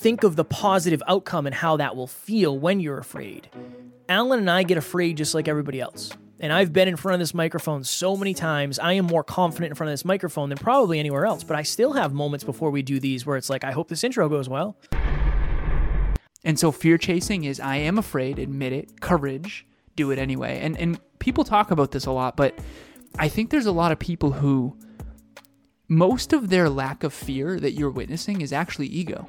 think of the positive outcome and how that will feel when you're afraid. Alan and I get afraid just like everybody else. And I've been in front of this microphone so many times. I am more confident in front of this microphone than probably anywhere else. But I still have moments before we do these where it's like, I hope this intro goes well. And so fear chasing is I am afraid, admit it, courage, do it anyway. And and people talk about this a lot, but I think there's a lot of people who most of their lack of fear that you're witnessing is actually ego.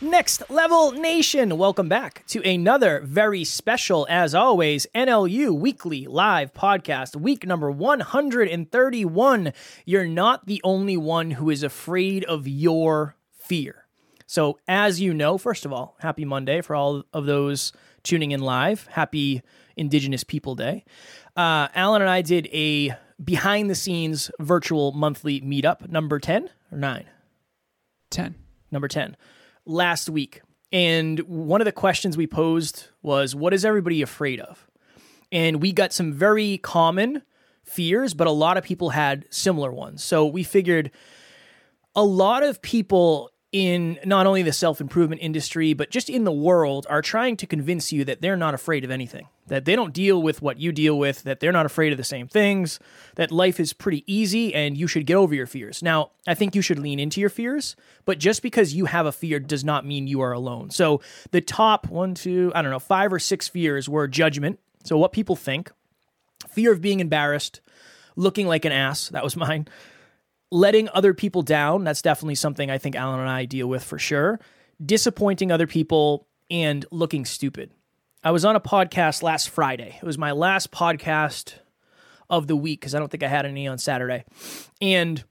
Next Level Nation, welcome back to another very special, as always, NLU weekly live podcast, week number 131. You're not the only one who is afraid of your fear. So, as you know, first of all, happy Monday for all of those tuning in live. Happy Indigenous People Day. Uh, Alan and I did a behind the scenes virtual monthly meetup, number 10 or 9? 10. Number 10, last week. And one of the questions we posed was, What is everybody afraid of? And we got some very common fears, but a lot of people had similar ones. So we figured a lot of people in not only the self improvement industry, but just in the world are trying to convince you that they're not afraid of anything, that they don't deal with what you deal with, that they're not afraid of the same things, that life is pretty easy and you should get over your fears. Now, I think you should lean into your fears, but just because you have a fear does not mean you are alone. So the top one, two, I don't know, five or six fears were judgment. So what people think, fear of being embarrassed, looking like an ass, that was mine letting other people down, that's definitely something I think Alan and I deal with for sure. Disappointing other people and looking stupid. I was on a podcast last Friday. It was my last podcast of the week because I don't think I had any on Saturday. And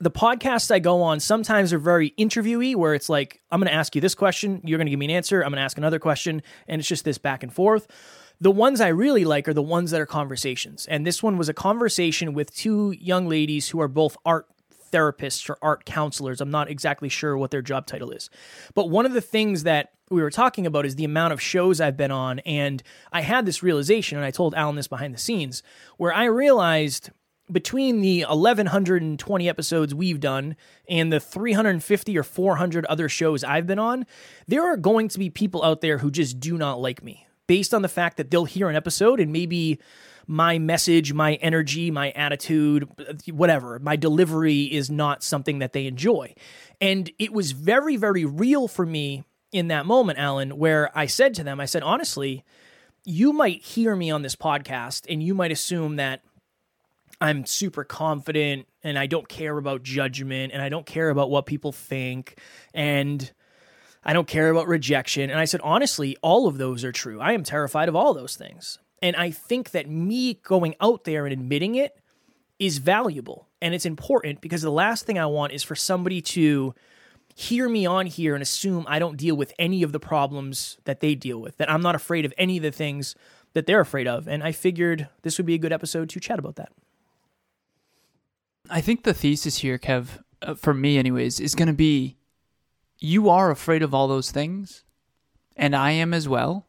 the podcasts I go on sometimes are very interviewy, where it's like, I'm going to ask you this question, you're going to give me an answer, I'm going to ask another question, and it's just this back and forth. The ones I really like are the ones that are conversations. And this one was a conversation with two young ladies who are both art therapists or art counselors. I'm not exactly sure what their job title is. But one of the things that we were talking about is the amount of shows I've been on. And I had this realization, and I told Alan this behind the scenes, where I realized between the 1120 episodes we've done and the 350 or 400 other shows I've been on, there are going to be people out there who just do not like me based on the fact that they'll hear an episode and maybe my message, my energy, my attitude, whatever, my delivery is not something that they enjoy. And it was very, very real for me in that moment, Alan, where I said to them, I said, honestly, you might hear me on this podcast and you might assume that I'm super confident and I don't care about judgment and I don't care about what people think. And I don't care about rejection. And I said, honestly, all of those are true. I am terrified of all those things. And I think that me going out there and admitting it is valuable and it's important because the last thing I want is for somebody to hear me on here and assume I don't deal with any of the problems that they deal with, that I'm not afraid of any of the things that they're afraid of. And I figured this would be a good episode to chat about that. I think the thesis here, Kev, uh, for me, anyways, is going to be you are afraid of all those things, and I am as well.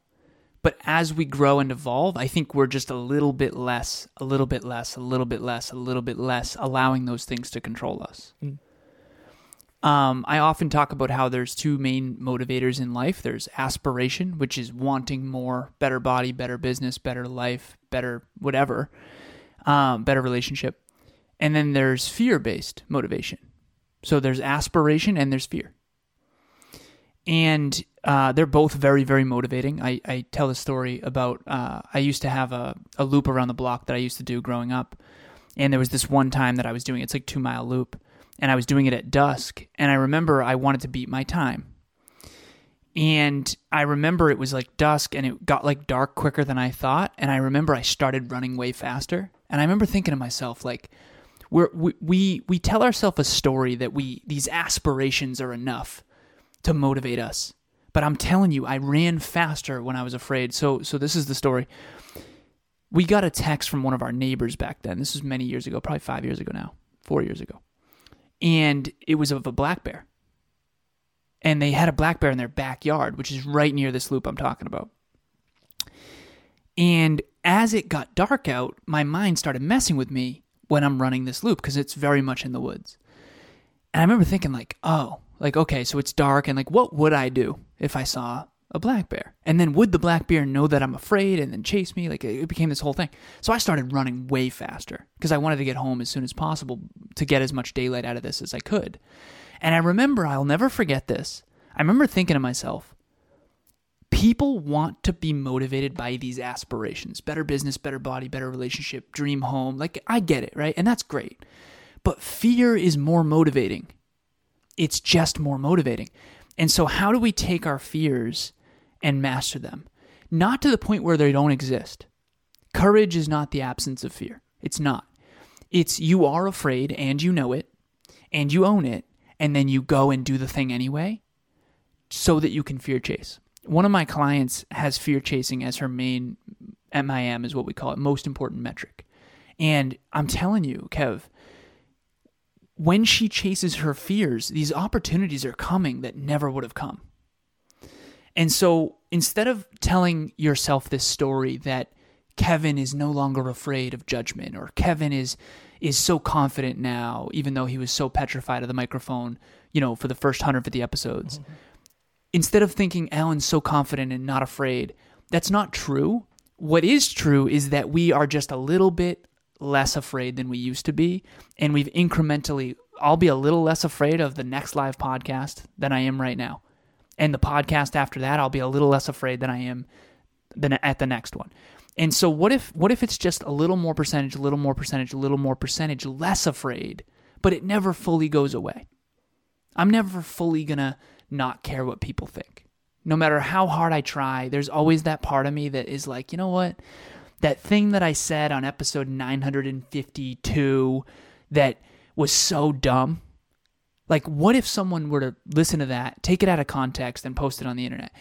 But as we grow and evolve, I think we're just a little bit less, a little bit less, a little bit less, a little bit less, allowing those things to control us. Mm. Um, I often talk about how there's two main motivators in life. There's aspiration, which is wanting more, better body, better business, better life, better whatever, um, better relationship. And then there's fear based motivation. So there's aspiration and there's fear and uh, they're both very very motivating. I, I tell a story about uh, I used to have a, a loop around the block that I used to do growing up, and there was this one time that I was doing it's like two mile loop, and I was doing it at dusk, and I remember I wanted to beat my time, and I remember it was like dusk and it got like dark quicker than I thought, and I remember I started running way faster, and I remember thinking to myself like, we we we tell ourselves a story that we these aspirations are enough to motivate us. But I'm telling you, I ran faster when I was afraid. So so this is the story. We got a text from one of our neighbors back then. This was many years ago, probably five years ago now, four years ago, and it was of a black bear. And they had a black bear in their backyard, which is right near this loop I'm talking about. And as it got dark out, my mind started messing with me when I'm running this loop because it's very much in the woods. And I remember thinking, like, oh, like, okay, so it's dark, and like, what would I do if I saw a black bear? And then would the black bear know that I'm afraid and then chase me? Like, it became this whole thing. So I started running way faster because I wanted to get home as soon as possible to get as much daylight out of this as I could. And I remember, I'll never forget this. I remember thinking to myself, people want to be motivated by these aspirations better business, better body, better relationship, dream home. Like, I get it, right? And that's great. But fear is more motivating. It's just more motivating. And so, how do we take our fears and master them? Not to the point where they don't exist. Courage is not the absence of fear. It's not. It's you are afraid and you know it and you own it and then you go and do the thing anyway so that you can fear chase one of my clients has fear chasing as her main MIM is what we call it, most important metric. And I'm telling you, Kev, when she chases her fears, these opportunities are coming that never would have come. And so instead of telling yourself this story that Kevin is no longer afraid of judgment or Kevin is is so confident now even though he was so petrified of the microphone, you know, for the first 150 episodes. Mm-hmm instead of thinking Alan's so confident and not afraid, that's not true. What is true is that we are just a little bit less afraid than we used to be. And we've incrementally, I'll be a little less afraid of the next live podcast than I am right now. And the podcast after that, I'll be a little less afraid than I am than at the next one. And so what if what if it's just a little more percentage, a little more percentage, a little more percentage less afraid, but it never fully goes away. I'm never fully going to not care what people think. No matter how hard I try, there's always that part of me that is like, you know what? That thing that I said on episode 952 that was so dumb. Like, what if someone were to listen to that, take it out of context, and post it on the internet?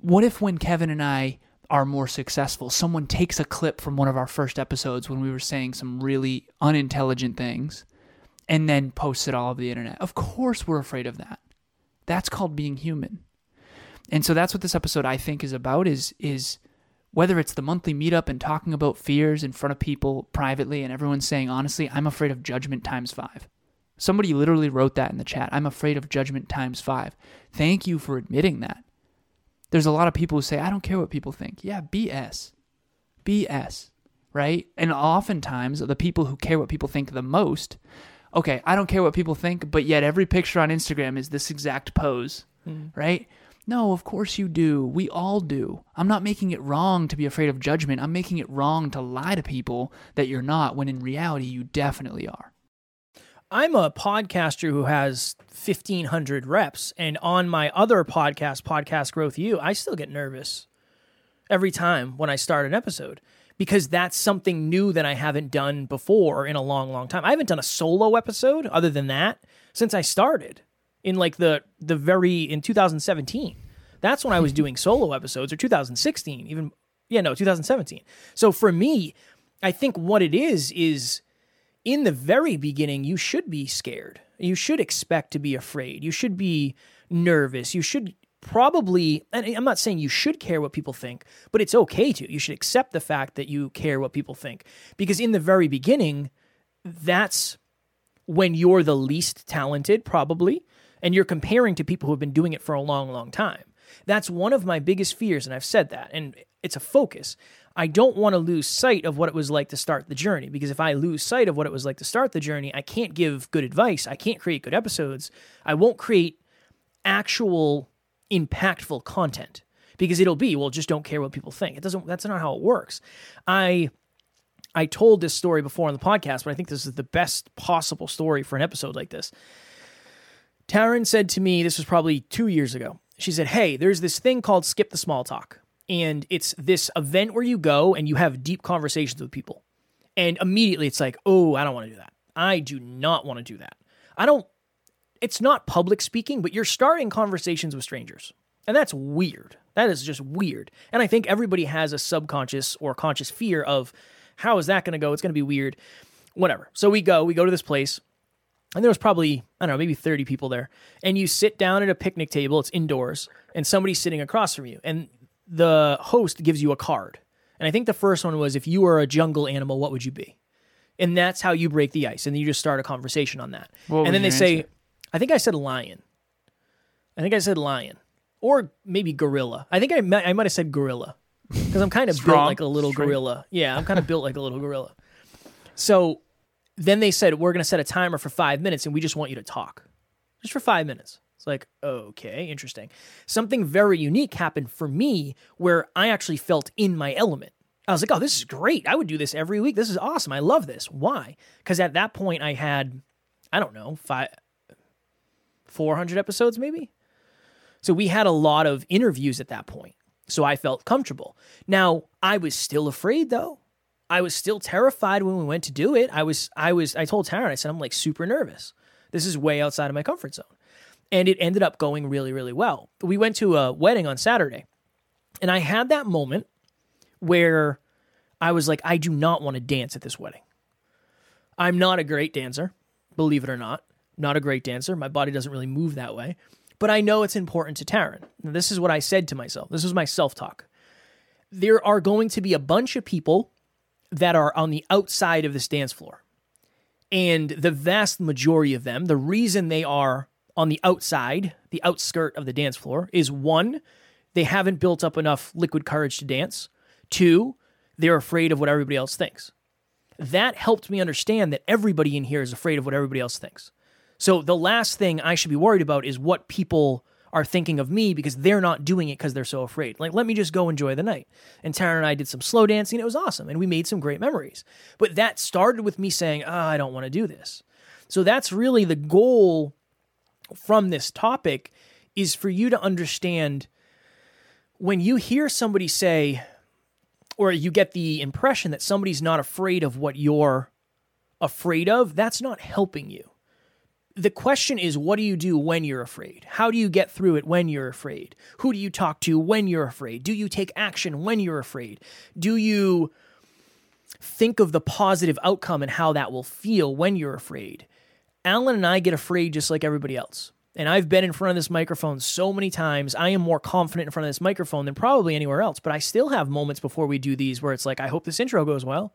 What if when Kevin and I are more successful, someone takes a clip from one of our first episodes when we were saying some really unintelligent things and then posts it all over the internet? Of course, we're afraid of that. That's called being human. And so that's what this episode I think is about is is whether it's the monthly meetup and talking about fears in front of people privately and everyone's saying honestly, I'm afraid of judgment times 5. Somebody literally wrote that in the chat. I'm afraid of judgment times 5. Thank you for admitting that. There's a lot of people who say I don't care what people think. Yeah, BS. BS, right? And oftentimes the people who care what people think the most okay, I don't care what people think, but yet every picture on Instagram is this exact pose, mm. right? No, of course you do. We all do. I'm not making it wrong to be afraid of judgment. I'm making it wrong to lie to people that you're not when in reality you definitely are. I'm a podcaster who has 1500 reps and on my other podcast podcast growth you I still get nervous every time when I start an episode because that's something new that I haven't done before in a long, long time. I haven't done a solo episode other than that since I started in like the the very in 2017. That's when I was doing solo episodes or 2016, even yeah, no, 2017. So for me, I think what it is is in the very beginning you should be scared. You should expect to be afraid. You should be nervous. You should probably and I'm not saying you should care what people think, but it's okay to. You should accept the fact that you care what people think because in the very beginning that's when you're the least talented probably and you're comparing to people who have been doing it for a long long time. That's one of my biggest fears and I've said that and it's a focus. I don't want to lose sight of what it was like to start the journey because if I lose sight of what it was like to start the journey, I can't give good advice. I can't create good episodes. I won't create actual impactful content because it'll be well just don't care what people think it doesn't that's not how it works i i told this story before on the podcast but i think this is the best possible story for an episode like this taryn said to me this was probably two years ago she said hey there's this thing called skip the small talk and it's this event where you go and you have deep conversations with people And immediately it's like, oh, I don't want to do that. I do not want to do that. I don't, it's not public speaking, but you're starting conversations with strangers. And that's weird. That is just weird. And I think everybody has a subconscious or conscious fear of how is that going to go? It's going to be weird. Whatever. So we go, we go to this place, and there was probably, I don't know, maybe 30 people there. And you sit down at a picnic table, it's indoors, and somebody's sitting across from you. And the host gives you a card. And I think the first one was if you were a jungle animal, what would you be? And that's how you break the ice. And then you just start a conversation on that. What and then they was your say, answer? I think I said lion. I think I said lion. Or maybe gorilla. I think I, might- I might have said gorilla. Because I'm kind of built Strong. like a little gorilla. Yeah, I'm kind of built like a little gorilla. So then they said, We're going to set a timer for five minutes and we just want you to talk. Just for five minutes. It's like, okay, interesting. Something very unique happened for me where I actually felt in my element. I was like, oh, this is great. I would do this every week. This is awesome. I love this. Why? Because at that point, I had, I don't know, five, 400 episodes maybe. So we had a lot of interviews at that point. So I felt comfortable. Now, I was still afraid though. I was still terrified when we went to do it. I was I was I told Taryn I said I'm like super nervous. This is way outside of my comfort zone. And it ended up going really really well. We went to a wedding on Saturday. And I had that moment where I was like I do not want to dance at this wedding. I'm not a great dancer, believe it or not. Not a great dancer. My body doesn't really move that way. But I know it's important to Taryn. Now, this is what I said to myself. This was my self talk. There are going to be a bunch of people that are on the outside of this dance floor. And the vast majority of them, the reason they are on the outside, the outskirt of the dance floor, is one, they haven't built up enough liquid courage to dance. Two, they're afraid of what everybody else thinks. That helped me understand that everybody in here is afraid of what everybody else thinks. So the last thing I should be worried about is what people are thinking of me because they're not doing it because they're so afraid. Like, let me just go enjoy the night. And Taryn and I did some slow dancing. It was awesome. And we made some great memories. But that started with me saying, oh, I don't want to do this. So that's really the goal from this topic is for you to understand when you hear somebody say, or you get the impression that somebody's not afraid of what you're afraid of, that's not helping you the question is what do you do when you're afraid? How do you get through it when you're afraid? Who do you talk to when you're afraid? Do you take action when you're afraid? Do you think of the positive outcome and how that will feel when you're afraid? Alan and I get afraid just like everybody else. And I've been in front of this microphone so many times. I am more confident in front of this microphone than probably anywhere else. But I still have moments before we do these where it's like, I hope this intro goes well.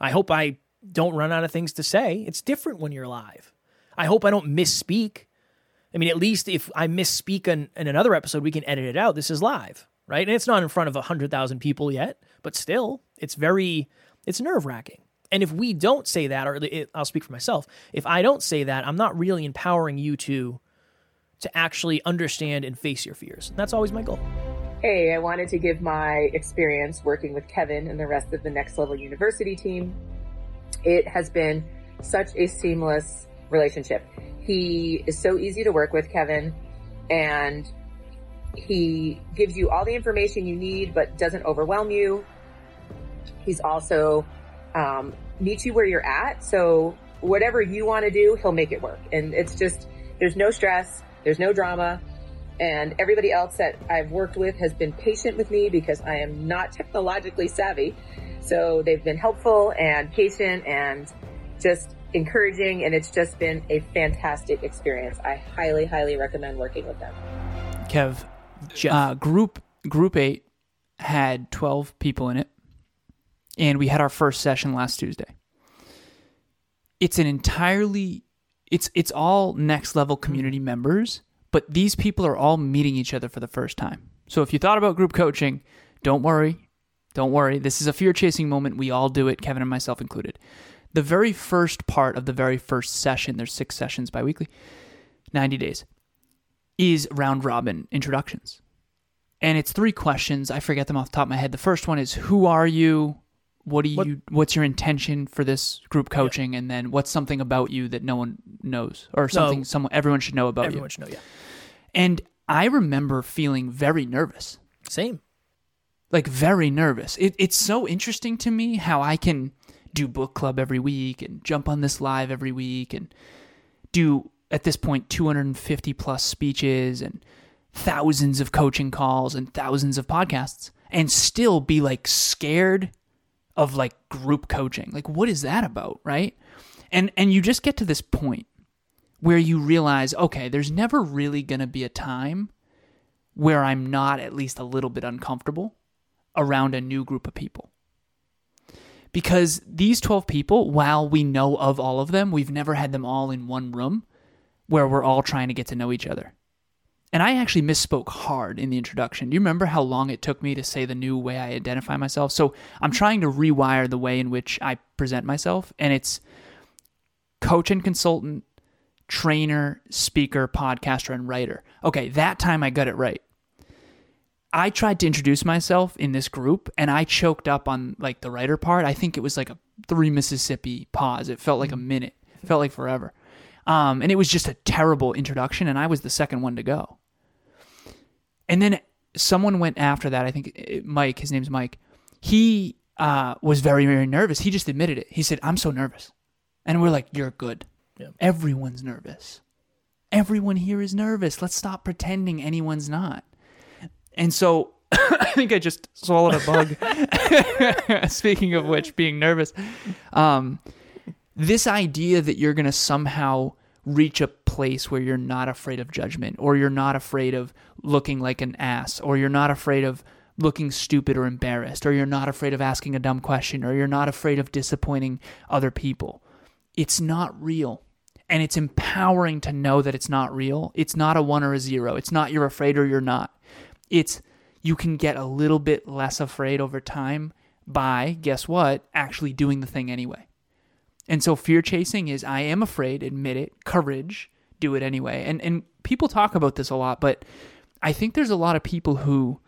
I hope I don't run out of things to say. It's different when you're live. I hope I don't misspeak. I mean, at least if I misspeak in, in another episode, we can edit it out. This is live, right? And it's not in front of 100,000 people yet, but still, it's very, it's nerve wracking. And if we don't say that, or it, I'll speak for myself, if I don't say that, I'm not really empowering you to to actually understand and face your fears. That's always my goal. Hey, I wanted to give my experience working with Kevin and the rest of the Next Level University team. It has been such a seamless relationship. He is so easy to work with, Kevin, and he gives you all the information you need, but doesn't overwhelm you. He's also um, meets you where you're at. So whatever you want to do, he'll make it work. And it's just, there's no stress, there's no drama. And everybody else that I've worked with has been patient with me because I am not technologically savvy. So they've been helpful and patient and just encouraging. And it's just been a fantastic experience. I highly, highly recommend working with them. Kev, uh, group group eight had twelve people in it, and we had our first session last Tuesday. It's an entirely, it's it's all next level community members, but these people are all meeting each other for the first time. So if you thought about group coaching, don't worry, don't worry. This is a fear chasing moment. We all do it, Kevin and myself included. The very first part of the very first session, there's six sessions bi weekly, 90 days, is round robin introductions. And it's three questions. I forget them off the top of my head. The first one is who are you? What do you What- what's your intention for this group coaching? And then what's something about you that no one knows? Or something someone everyone should know about Everyone you. Everyone should know, yeah. And I remember feeling very nervous Same. like very nervous. It, it's so interesting to me how I can do book club every week and jump on this live every week and do at this point 250 plus speeches and thousands of coaching calls and thousands of podcasts and still be like scared of like group coaching. Like what is that about, right? And and you just get to this point where you realize, okay, there's never really going to be a time where I'm not at least a little bit uncomfortable around a new group of people. Because these 12 people, while we know of all of them, we've never had them all in one room where we're all trying to get to know each other. And I actually misspoke hard in the introduction. Do you remember how long it took me to say the new way I identify myself? So I'm trying to rewire the way in which I present myself, and it's coach and consultant, trainer, speaker, podcaster, and writer. Okay, that time I got it right. I tried to introduce myself in this group and I choked up on like the writer part. I think it was like a three Mississippi pause. It felt like a minute. It felt like forever. Um, and it was just a terrible introduction, and I was the second one to go. And then someone went after that. I think uh, Mike, his name's Mike. He uh, was very, very nervous. He just admitted it. He said, I'm so nervous. And we're like, You're good. Yeah. Everyone's nervous. Everyone here is nervous. Let's stop pretending anyone's not. And so I think I just swallowed a bug. Speaking of which, being nervous. Um, this idea that you're going to somehow reach a place where you're not afraid of judgment or you're not afraid of looking like an ass or you're not afraid of looking stupid or embarrassed or you're not afraid of asking a dumb question or you're not afraid of disappointing other people. It's not real. And it's empowering to know that it's not real. It's not a one or a zero. It's not you're afraid or you're not. It's you can get a little bit less afraid over time by, guess what, actually doing the thing anyway. And so fear chasing is I am afraid, admit it, courage, do it anyway. And and people talk about this a lot, but I think there's a lot of people who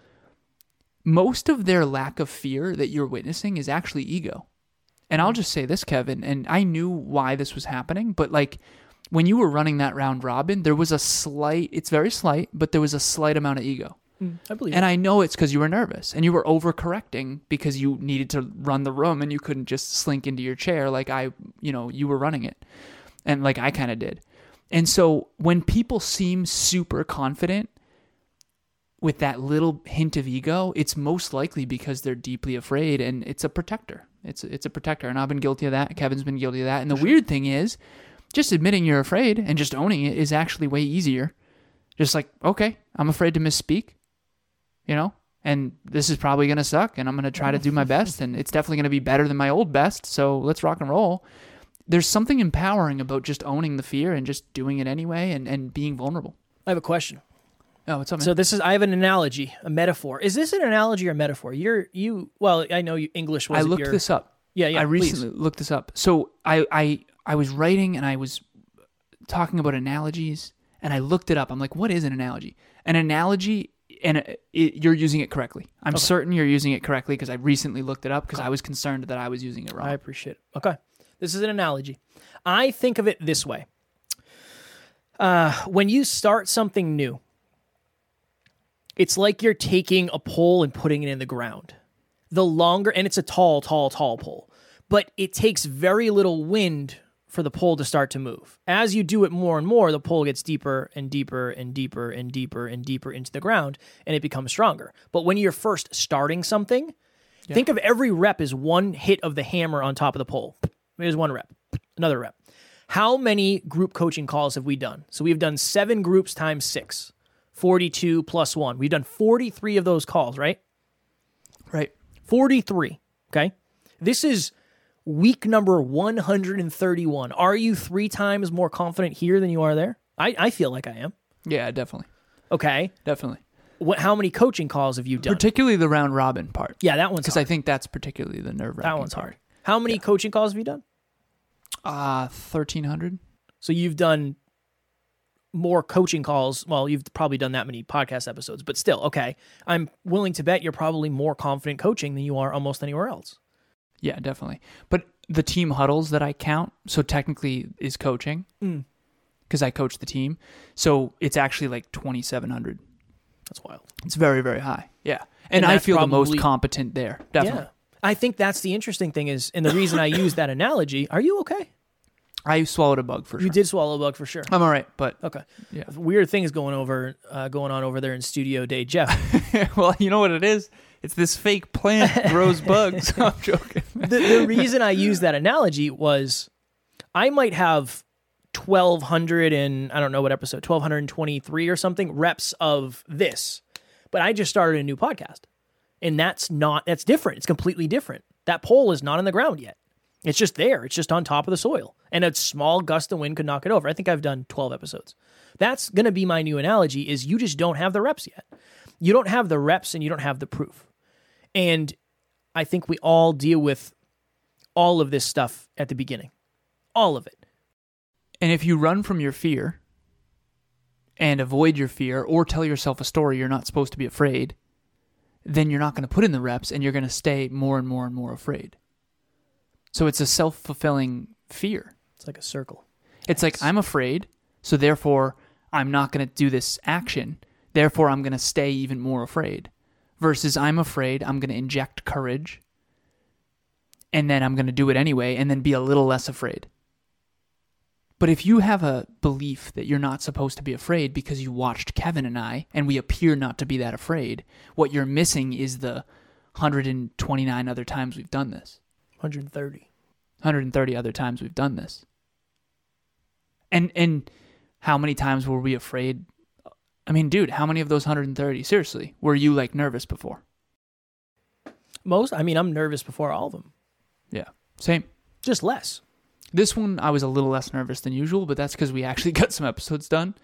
most of their lack of fear that you're witnessing is actually ego. And I'll just say this, Kevin, and I knew why this was happening, but like when you were running that round robin, there was a slight, it's very slight, but there was a slight amount of ego. Mm, I believe. And I know it's because you were nervous and you were overcorrecting because you needed to run the room and you couldn't just slink into your chair like I, you know, you were running it. And like I kind of did. And so when people seem super confident with that little hint of ego, it's most likely because they're deeply afraid and it's a protector. It's it's a protector. And I've been guilty of that. Kevin's been guilty of that. And the weird thing is, just admitting you're afraid and just owning it is actually way easier. Just like, okay, I'm afraid to misspeak you know, and this is probably going to suck and I'm going to try to do my best and it's definitely going to be better than my old best. So let's rock and roll. There's something empowering about just owning the fear and just doing it anyway and, and being vulnerable. I have a question. Oh, what's up, man? So this is I have an analogy, a metaphor. Is this an analogy or metaphor? You're you well, I know you English was I looked your, this up. Yeah, yeah. I please. recently looked this up. So I, I I was writing and I was talking about analogies and I looked it up. I'm like, what is an analogy? An analogy and it, it, you're using it correctly. I'm certain you're using it correctly because I recently looked it up because I was concerned that I was using it wrong. I appreciate it. Okay. This is an analogy. I think of it this way. Uh, when you start something new, it's like you're taking a pole and putting it in the ground. The longer, and it's a tall, tall, tall pole, but it takes very little wind for the pole to start to move. As you do it more and more, the pole gets deeper and deeper and deeper and deeper and deeper into the ground and it becomes stronger. But when you're first starting something, think of every rep as one hit of the hammer on top of the pole. Here's one rep, another rep. How many group coaching calls have we done? So we've done seven groups times six, 42 plus one. We've done 43 of those calls, right? right. 43. Okay. This is week number 131. Are you three times more confident here than you are there? I, I feel like I am. Yeah, definitely. Okay. Definitely. What, how many coaching calls have you done? Particularly the round robin part. yeah, that one's Because. I think that's particularly the nerve wracking. that one's hard. How many coaching calls have you done? Uh, 1300. So you've done more coaching calls. Well, you've probably done that many podcast episodes, but still, okay. I'm willing to bet you're probably more confident coaching than you are almost anywhere else. Yeah, definitely. But the team huddles that I count, so technically is coaching Mm. because I coach the team. So it's actually like 2,700. That's wild. It's very, very high. Yeah. And, And I that's feel the most probably- competent there. Definitely. Yeah. I think that's the interesting thing is, and the reason I use that analogy. Are you okay? I swallowed a bug for sure. You did swallow a bug for sure. I'm all right, but Okay. Yeah. Weird things going over, uh, going on over there in Studio Day, Jeff. well, you know what it is? It's this fake plant grows bugs. I'm joking. the, the reason I use that analogy was I might have 1200 and I don't know what episode, 1223 or something reps of this, but I just started a new podcast. And that's not, that's different. It's completely different. That pole is not on the ground yet. It's just there. It's just on top of the soil. And a small gust of wind could knock it over. I think I've done 12 episodes. That's going to be my new analogy is you just don't have the reps yet. You don't have the reps and you don't have the proof. And I think we all deal with all of this stuff at the beginning. All of it. And if you run from your fear and avoid your fear or tell yourself a story you're not supposed to be afraid, then you're not going to put in the reps and you're going to stay more and more and more afraid. So it's a self fulfilling fear. It's like a circle. It's like, I'm afraid, so therefore I'm not going to do this action. Therefore, I'm going to stay even more afraid. Versus, I'm afraid, I'm going to inject courage, and then I'm going to do it anyway, and then be a little less afraid. But if you have a belief that you're not supposed to be afraid because you watched Kevin and I, and we appear not to be that afraid, what you're missing is the 129 other times we've done this. 130. 130 other times we've done this. And and how many times were we afraid? I mean, dude, how many of those 130 seriously were you like nervous before? Most, I mean, I'm nervous before all of them. Yeah. Same. Just less. This one I was a little less nervous than usual, but that's cuz we actually got some episodes done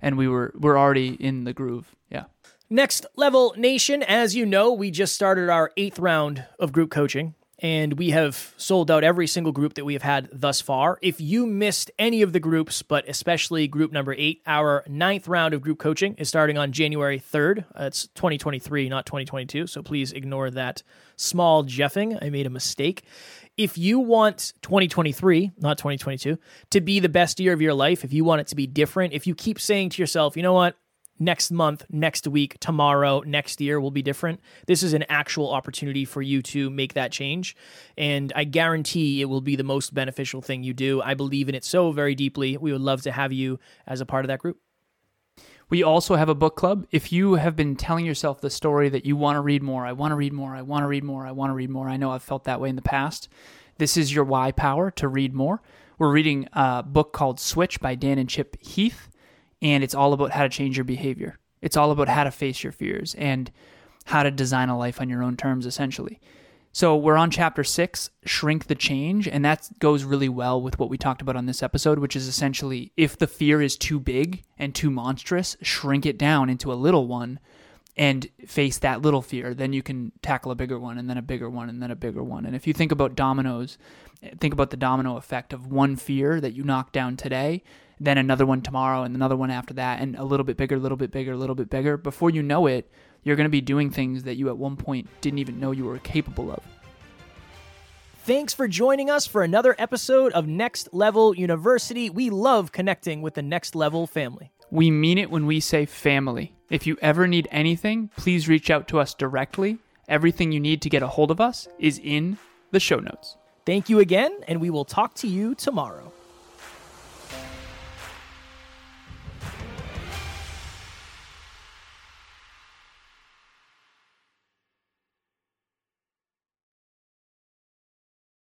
and we were we're already in the groove. Yeah. Next Level Nation, as you know, we just started our eighth round of group coaching, and we have sold out every single group that we have had thus far. If you missed any of the groups, but especially group number eight, our ninth round of group coaching is starting on January 3rd. Uh, it's 2023, not 2022, so please ignore that small jeffing. I made a mistake. If you want 2023, not 2022, to be the best year of your life, if you want it to be different, if you keep saying to yourself, you know what, next month, next week, tomorrow, next year will be different. This is an actual opportunity for you to make that change. And I guarantee it will be the most beneficial thing you do. I believe in it so very deeply. We would love to have you as a part of that group. We also have a book club. If you have been telling yourself the story that you want to read more, I want to read more, I want to read more, I want to read more. I know I've felt that way in the past. This is your why power to read more. We're reading a book called Switch by Dan and Chip Heath, and it's all about how to change your behavior. It's all about how to face your fears and how to design a life on your own terms, essentially. So we're on chapter six, shrink the change, and that goes really well with what we talked about on this episode, which is essentially if the fear is too big and too monstrous, shrink it down into a little one and face that little fear. Then you can tackle a bigger one, and then a bigger one, and then a bigger one. And if you think about dominoes, think about the domino effect of one fear that you knock down today, then another one tomorrow, and another one after that, and a little bit bigger, a little bit bigger, a little bit bigger. Before you know it, you're going to be doing things that you at one point didn't even know you were capable of. Thanks for joining us for another episode of Next Level University. We love connecting with the Next Level family. We mean it when we say family. If you ever need anything, please reach out to us directly. Everything you need to get a hold of us is in the show notes. Thank you again, and we will talk to you tomorrow.